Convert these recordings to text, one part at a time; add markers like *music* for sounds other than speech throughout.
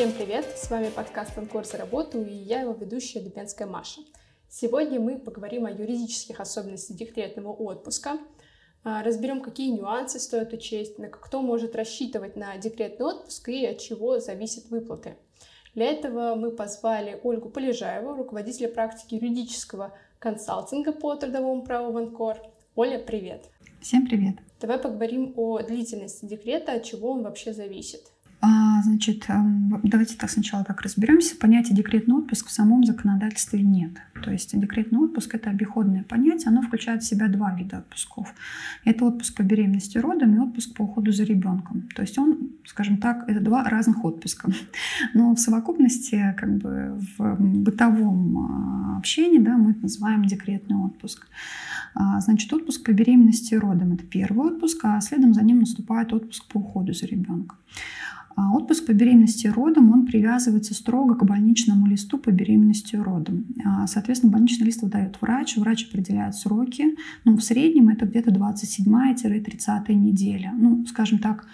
Всем привет! С вами подкаст «Анкор за работу» и я его ведущая Дубенская Маша. Сегодня мы поговорим о юридических особенностях декретного отпуска, а, разберем, какие нюансы стоит учесть, на кто может рассчитывать на декретный отпуск и от чего зависят выплаты. Для этого мы позвали Ольгу Полежаеву, руководителя практики юридического консалтинга по трудовому праву в Анкор. Оля, привет! Всем привет! Давай поговорим о длительности декрета, от чего он вообще зависит. Значит, эм, давайте так сначала так разберемся. Понятия декретный отпуск в самом законодательстве нет. То есть декретный отпуск – это обиходное понятие, оно включает в себя два вида отпусков. Это отпуск по беременности родом и отпуск по уходу за ребенком. То есть он, скажем так, это два разных отпуска. Но в совокупности, как бы в бытовом а, общении, да, мы это называем декретный отпуск. А, значит, отпуск по беременности родом – это первый отпуск, а следом за ним наступает отпуск по уходу за ребенком. А отпуск по беременности и родам, он привязывается строго к больничному листу по беременности и родам. А, соответственно, больничный лист выдает врач, врач определяет сроки. Ну, в среднем это где-то 27-30 неделя. Ну, скажем так,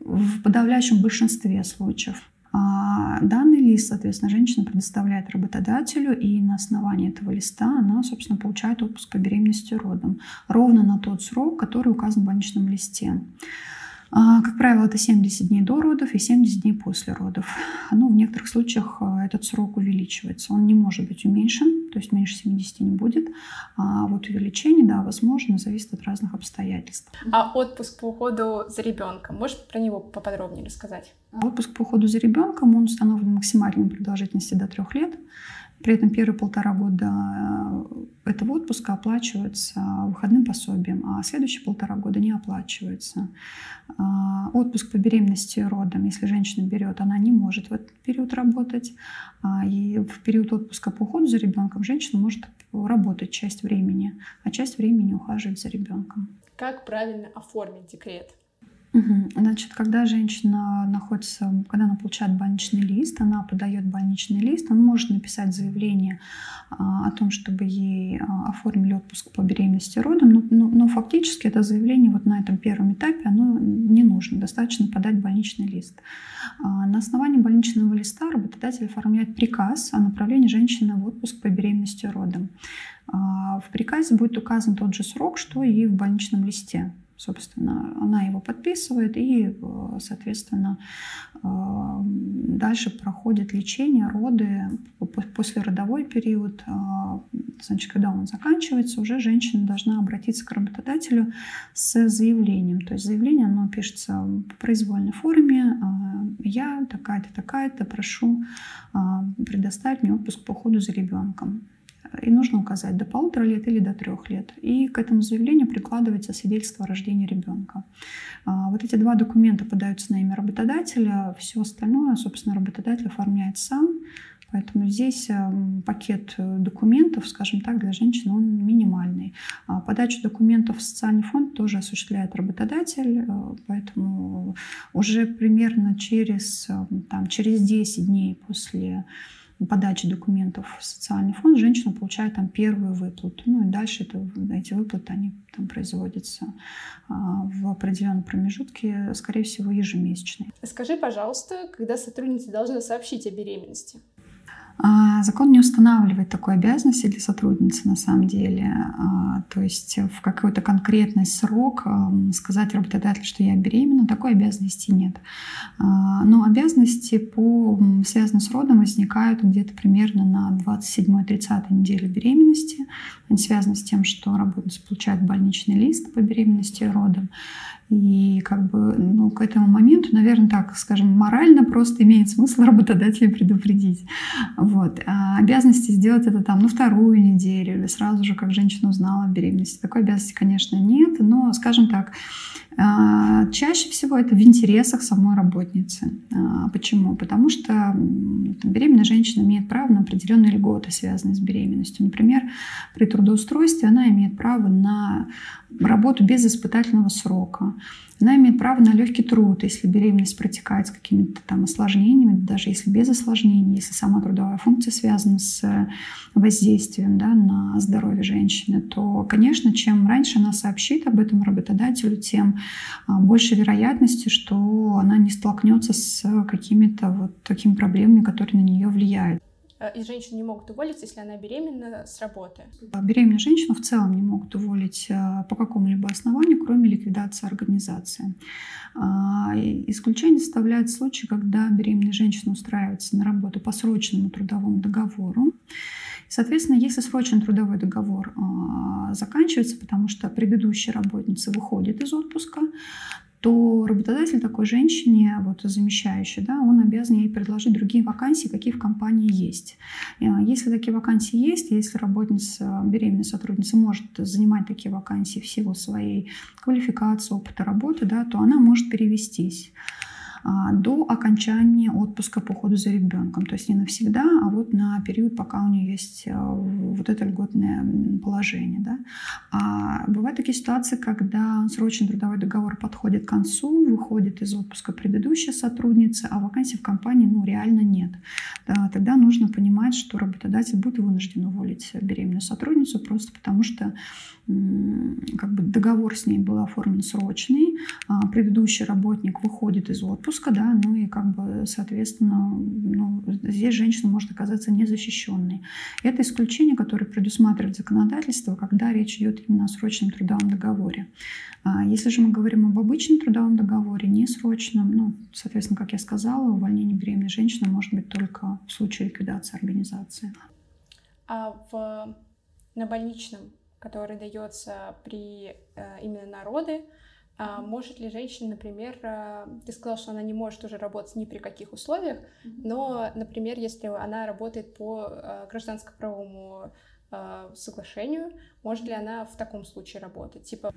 в подавляющем большинстве случаев. А данный лист, соответственно, женщина предоставляет работодателю, и на основании этого листа она, собственно, получает отпуск по беременности и родам ровно на тот срок, который указан в больничном листе. А, как правило, это 70 дней до родов и 70 дней после родов. Но в некоторых случаях а, этот срок увеличивается. Он не может быть уменьшен, то есть меньше 70 не будет. А вот увеличение, да, возможно, зависит от разных обстоятельств. А отпуск по уходу за ребенком, можешь про него поподробнее рассказать? Отпуск по уходу за ребенком, он установлен максимальной продолжительности до трех лет. При этом первые полтора года э, этого отпуска оплачивается выходным пособием, а следующие полтора года не оплачивается. А, отпуск по беременности и родам, если женщина берет, она не может в этот период работать. А, и в период отпуска по уходу за ребенком женщина может работать часть времени, а часть времени ухаживать за ребенком. Как правильно оформить декрет? Значит, когда женщина находится, когда она получает больничный лист, она подает больничный лист, она может написать заявление а, о том, чтобы ей а, оформили отпуск по беременности родом, но, но, но фактически это заявление вот на этом первом этапе, оно не нужно, достаточно подать больничный лист. А, на основании больничного листа работодатель оформляет приказ о направлении женщины в отпуск по беременности родом. В приказе будет указан тот же срок, что и в больничном листе. Собственно, она его подписывает и, э, соответственно, э, дальше проходит лечение, роды, после родовой период. Э, значит, когда он заканчивается, уже женщина должна обратиться к работодателю с заявлением. То есть заявление, оно пишется в произвольной форме. Я такая-то, такая-то, прошу предоставить мне отпуск по уходу за ребенком и нужно указать до полутора лет или до трех лет. И к этому заявлению прикладывается свидетельство о рождении ребенка. А, вот эти два документа подаются на имя работодателя, все остальное, собственно, работодатель оформляет сам. Поэтому здесь эм, пакет э, документов, скажем так, для женщин он минимальный. А подачу документов в социальный фонд тоже осуществляет работодатель, э, поэтому уже примерно через, эм, там, через 10 дней после подачи документов в социальный фонд женщина получает там первую выплату. Ну и дальше это, эти выплаты, они там производятся а, в определенном промежутке, скорее всего, ежемесячные. Скажи, пожалуйста, когда сотрудница должна сообщить о беременности? А, закон не устанавливает такой обязанности для сотрудницы на самом деле. А, то есть в какой-то конкретный срок сказать работодателю, что я беременна, такой обязанности нет. А, но обязанности по связанные с родом возникают где-то примерно на 27-30 неделе беременности. Они связаны с тем, что работница получает больничный лист по беременности и родам. И как бы ну, к этому моменту, наверное, так скажем, морально просто имеет смысл работодателя *laughs* предупредить. Вот. А обязанности сделать это там на вторую неделю или сразу же, как женщина узнала о беременности. Такой обязанности, конечно, нет, но, скажем так, чаще всего это в интересах самой работницы. А, почему? Потому что беременная женщина имеет право на определенные льготы, связанные с беременностью. Например, при трудоустройстве она имеет право на работу без испытательного срока. Она имеет право на легкий труд, если беременность протекает с какими-то там осложнениями, даже если без осложнений, если сама трудовая функция связана с воздействием да, на здоровье женщины, то, конечно, чем раньше она сообщит об этом работодателю, тем больше вероятности, что она не столкнется с какими-то вот такими проблемами, которые на нее влияют. Э, и женщины не могут уволиться, если она беременна с работы. Беременную женщину в целом не могут уволить по какому-либо основанию, кроме ликвидации организации. А, исключение составляет случай, когда беременная женщина устраивается на работу по срочному трудовому договору. Соответственно, если срочный трудовой договор а, заканчивается, потому что предыдущая работница выходит из отпуска, то работодатель такой женщине, вот замещающей, да, он обязан ей предложить другие вакансии, какие в компании есть. Э, если такие вакансии есть, если работница, беременная сотрудница может занимать такие вакансии в силу своей квалификации, опыта работы, да, то она может перевестись. А, до окончания отпуска по уходу за ребенком. То есть не навсегда, а вот на период, пока у нее есть э, вот это льготное положение. Да. А бывают такие ситуации, когда срочный трудовой договор подходит к концу, выходит из отпуска предыдущая сотрудница, а вакансий в компании ну, реально нет. Да, тогда нужно понимать, что работодатель будет вынужден уволить беременную сотрудницу просто потому, что как бы договор с ней был оформлен срочный, а предыдущий работник выходит из отпуска, да, ну и как бы, соответственно, ну, здесь женщина может оказаться незащищенной. Это исключение, которое предусматривает законодательство, когда речь идет именно о срочном трудовом договоре. А если же мы говорим об обычном трудовом договоре, не срочном, ну, соответственно, как я сказала, увольнение беременной женщины может быть только в случае ликвидации организации. А в, на больничном который дается при э, именно народы, а может ли женщина, например, э, ты сказала, что она не может уже работать ни при каких условиях, но, например, если она работает по э, гражданско-правовому соглашению, может ли она в таком случае работать? Типа а,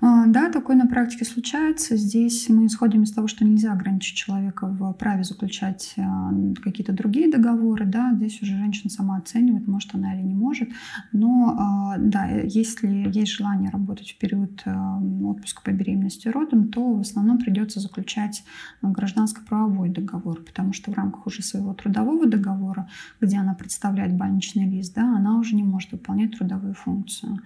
да, такое на практике случается. Здесь мы исходим из того, что нельзя ограничить человека в праве заключать а, какие-то другие договоры. Да, здесь уже женщина сама оценивает, может она или не может. Но а, да, если есть желание работать в период отпуска по беременности и родам, то в основном придется заключать гражданско-правовой договор, потому что в рамках уже своего трудового договора, где она представляет больничный лист, да, она уже не может выполнять трудовую функцию.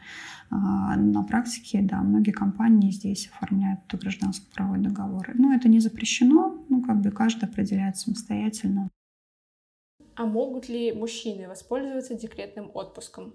На практике, да, многие компании здесь оформляют гражданско-правовой договор. Но это не запрещено, ну, как бы каждый определяет самостоятельно. А могут ли мужчины воспользоваться декретным отпуском?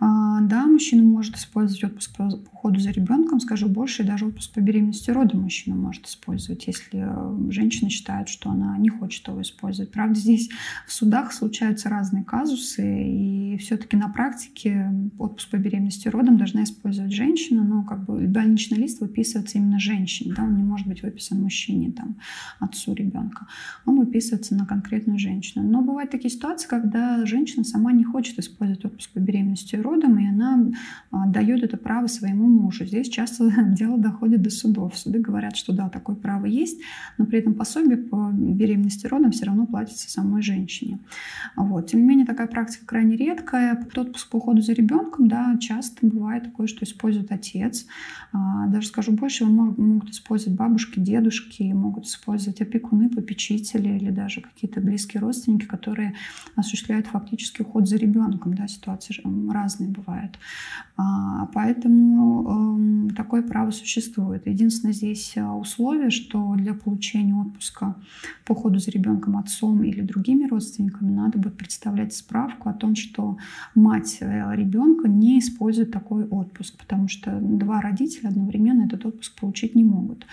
А, да, мужчина может использовать отпуск по уходу за ребенком, скажу больше, и даже отпуск по беременности и роду мужчина может использовать, если э, женщина считает, что она не хочет его использовать. Правда, здесь в судах случаются разные казусы, и все-таки на практике отпуск по беременности и родам должна использовать женщина, но как бы больничный лист выписывается именно женщине, да, он не может быть выписан мужчине, там, отцу ребенка. Он выписывается на конкретную женщину. Но бывают такие ситуации, когда женщина сама не хочет использовать отпуск по беременности беременностью родом, и она а, дает это право своему мужу. Здесь часто *laughs* дело доходит до судов. Суды говорят, что да, такое право есть, но при этом пособие по беременности родом все равно платится самой женщине. Вот. Тем не менее, такая практика крайне редкая. Отпуск по уходу за ребенком, да, часто бывает такое, что использует отец. А, даже скажу больше, его могут использовать бабушки, дедушки, могут использовать опекуны, попечители или даже какие-то близкие родственники, которые осуществляют фактически уход за ребенком. Да, ситуация разные бывают. А, поэтому э, такое право существует. Единственное здесь э, условие, что для получения отпуска по ходу за ребенком отцом или другими родственниками надо будет представлять справку о том, что мать э, ребенка не использует такой отпуск, потому что два родителя одновременно этот отпуск получить не могут.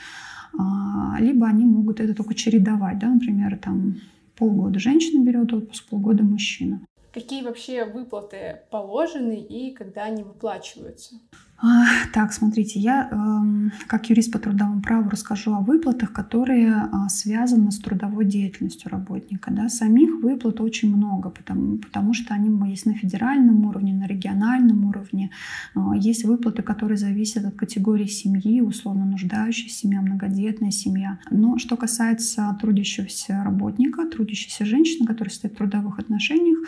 А, либо они могут это только чередовать, да, например, там полгода женщина берет отпуск, полгода мужчина. Какие вообще выплаты положены и когда они выплачиваются? А, так, смотрите, я эм, как юрист по трудовому праву расскажу о выплатах, которые а, связаны с трудовой деятельностью работника. Да. Самих выплат очень много, потому, потому что они есть на федеральном уровне, на региональном уровне. А, есть выплаты, которые зависят от категории семьи, условно нуждающаяся семья, многодетная семья. Но что касается трудящегося работника, трудящейся женщины, которая стоит в трудовых отношениях,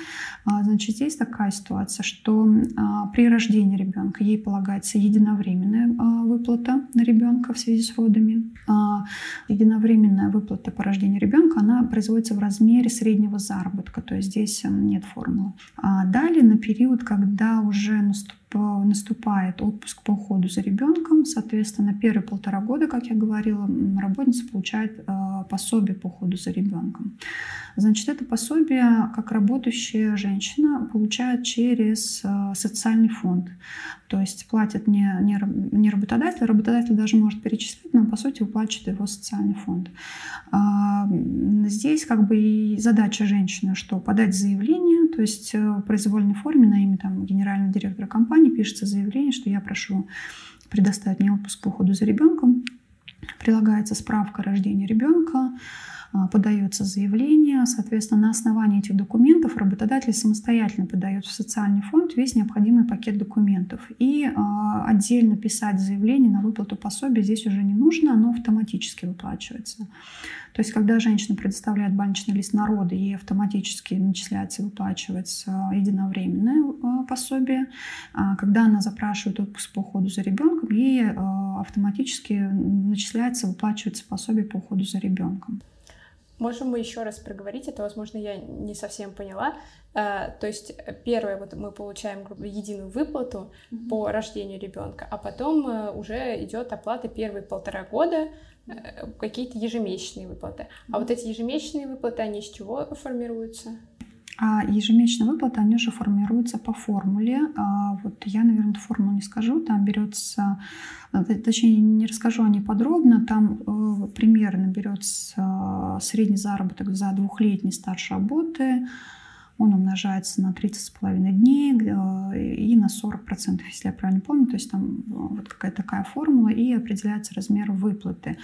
значит, здесь такая ситуация, что при рождении ребенка ей полагается называется единовременная а, выплата на ребенка в связи с родами. Единовременная выплата по рождению ребенка, она производится в размере среднего заработка, то есть здесь нет формулы. А далее на период, когда уже наступает наступает отпуск по уходу за ребенком. Соответственно, первые полтора года, как я говорила, работница получает э, пособие по уходу за ребенком. Значит, это пособие, как работающая женщина, получает через э, социальный фонд. То есть платит не, не, не работодатель, работодатель даже может перечислить, но по сути выплачивает его социальный фонд. Здесь как бы и задача женщины, что подать заявление, то есть э, в произвольной форме на имя там, генерального директора компании пишется заявление, что я прошу предоставить мне отпуск по уходу за ребенком. Прилагается справка о рождении ребенка, подается заявление. Соответственно, на основании этих документов работодатель самостоятельно подает в социальный фонд весь необходимый пакет документов. И а, отдельно писать заявление на выплату пособия здесь уже не нужно, оно автоматически выплачивается. То есть, когда женщина предоставляет больничный лист народа, ей автоматически начисляется и выплачивается единовременное а, пособие. Когда она запрашивает отпуск по уходу за ребенком, ей автоматически начисляется, выплачивается пособие по уходу за ребенком. Можем мы еще раз проговорить, это, возможно, я не совсем поняла. А, то есть первое, вот мы получаем грубо, единую выплату mm-hmm. по рождению ребенка, а потом э, уже идет оплата первые полтора года, э, какие-то ежемесячные выплаты. А вот эти ежемесячные выплаты, они из чего формируются? А ежемесячные выплаты, они уже формируются по формуле. А вот я, наверное, эту формулу не скажу. Там берется, э, точнее, не расскажу о ней подробно. Там э, примерно берется средний заработок за двухлетний стаж работы. Он умножается на 30,5 дней э, и на 40%, если я правильно помню. То есть там вот какая-то такая формула, и определяется размер выплаты.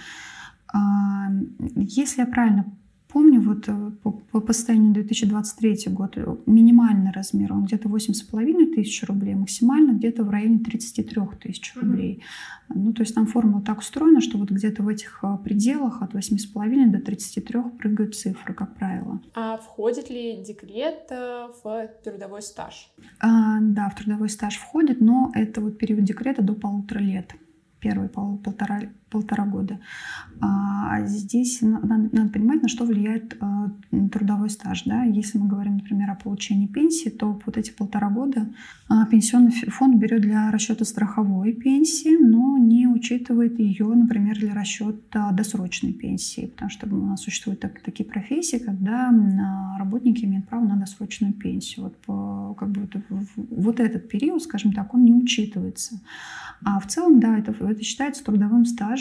А, если я правильно Помню, вот э, по, по состоянию 2023 год э, минимальный размер, он где-то 8,5 тысяч рублей, максимально где-то в районе 33 тысяч рублей. Mm-hmm. Ну, то есть там формула так устроена, что вот где-то в этих э, пределах от 8,5 до 33 прыгают цифры, как правило. А входит ли декрет в трудовой стаж? А, да, в трудовой стаж входит, но это вот период декрета до полутора лет первые пол, полтора, полтора года. А здесь надо, надо понимать, на что влияет а, трудовой стаж. Да? Если мы говорим, например, о получении пенсии, то вот эти полтора года а, пенсионный фонд берет для расчета страховой пенсии, но не учитывает ее, например, для расчета досрочной пенсии, потому что у нас существуют так, такие профессии, когда а, работники имеют право на досрочную пенсию. Вот, по, как бы, вот, вот этот период, скажем так, он не учитывается. А в целом, да, это, это считается трудовым стажем.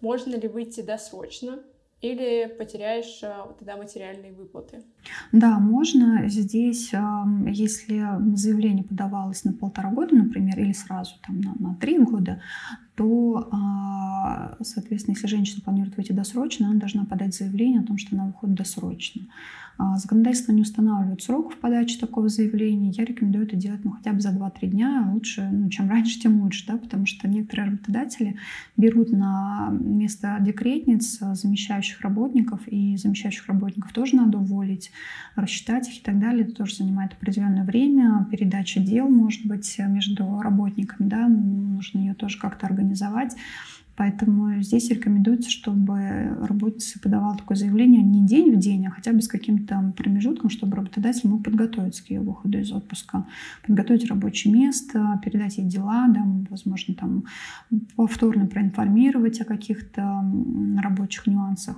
Можно ли выйти досрочно? Или потеряешь э, тогда материальные выплаты? Да, можно. Здесь, если заявление подавалось на полтора года, например, или сразу там, на, на три года, то, а, соответственно, если женщина планирует выйти досрочно, она должна подать заявление о том, что она выходит досрочно. А, законодательство не устанавливает сроков подачи такого заявления. Я рекомендую это делать ну, хотя бы за 2-3 дня. Лучше, ну, чем раньше, тем лучше, да, потому что некоторые работодатели берут на место декретниц замещающих работников, и замещающих работников тоже надо уволить, рассчитать их и так далее. Это тоже занимает определенное время. Передача дел, может быть, между работниками, да, нужно ее тоже как-то организовать. Поэтому здесь рекомендуется, чтобы работница подавала такое заявление не день в день, а хотя бы с каким-то промежутком, чтобы работодатель мог подготовиться к ее выходу из отпуска, подготовить рабочее место, передать ей дела, да, возможно, там повторно проинформировать о каких-то рабочих нюансах.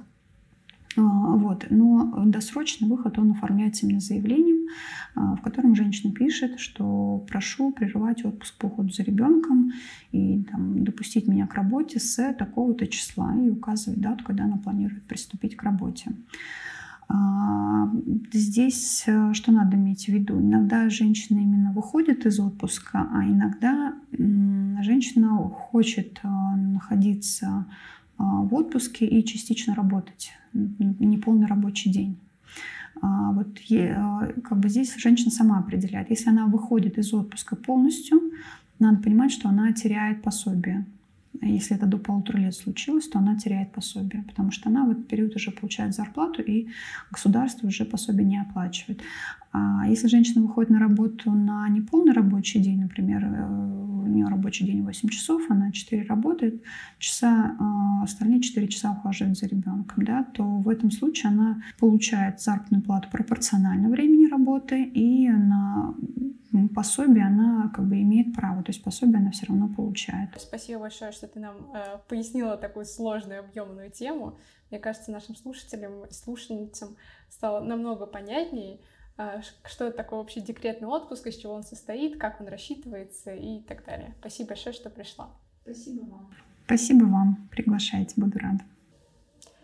А, вот. Но досрочный выход, он оформляется именно заявлением, а, в котором женщина пишет, что прошу прерывать отпуск по уходу за ребенком и там, допустить меня к работе с такого-то числа и указывает дату, когда она планирует приступить к работе. А, здесь э, что надо иметь в виду? Иногда женщина именно выходит из отпуска, а иногда женщина хочет э, находиться в отпуске и частично работать неполный рабочий день. А, вот а, как бы здесь женщина сама определяет. Если она выходит из отпуска полностью, надо понимать, что она теряет пособие. Если это до полутора лет случилось, то она теряет пособие, потому что она в этот период уже получает зарплату, и государство уже пособие не оплачивает. А если женщина выходит на работу на неполный рабочий день, например, э, у нее рабочий день 8 часов, она 4 работает, часа, а, остальные 4 часа ухаживает за ребенком, да, то в этом случае она получает заработную плату пропорционально времени работы и на пособие она как бы имеет право, то есть пособие она все равно получает. Спасибо большое, что ты нам э, пояснила такую сложную объемную тему. Мне кажется, нашим слушателям и слушательницам стало намного понятнее, что это такое вообще декретный отпуск, из чего он состоит, как он рассчитывается и так далее. Спасибо большое, что пришла. Спасибо вам. Спасибо вам. Приглашайте, буду рада.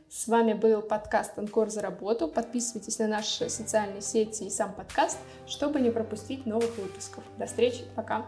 С вами был подкаст «Анкор за работу». Подписывайтесь на наши социальные сети и сам подкаст, чтобы не пропустить новых выпусков. До встречи. Пока.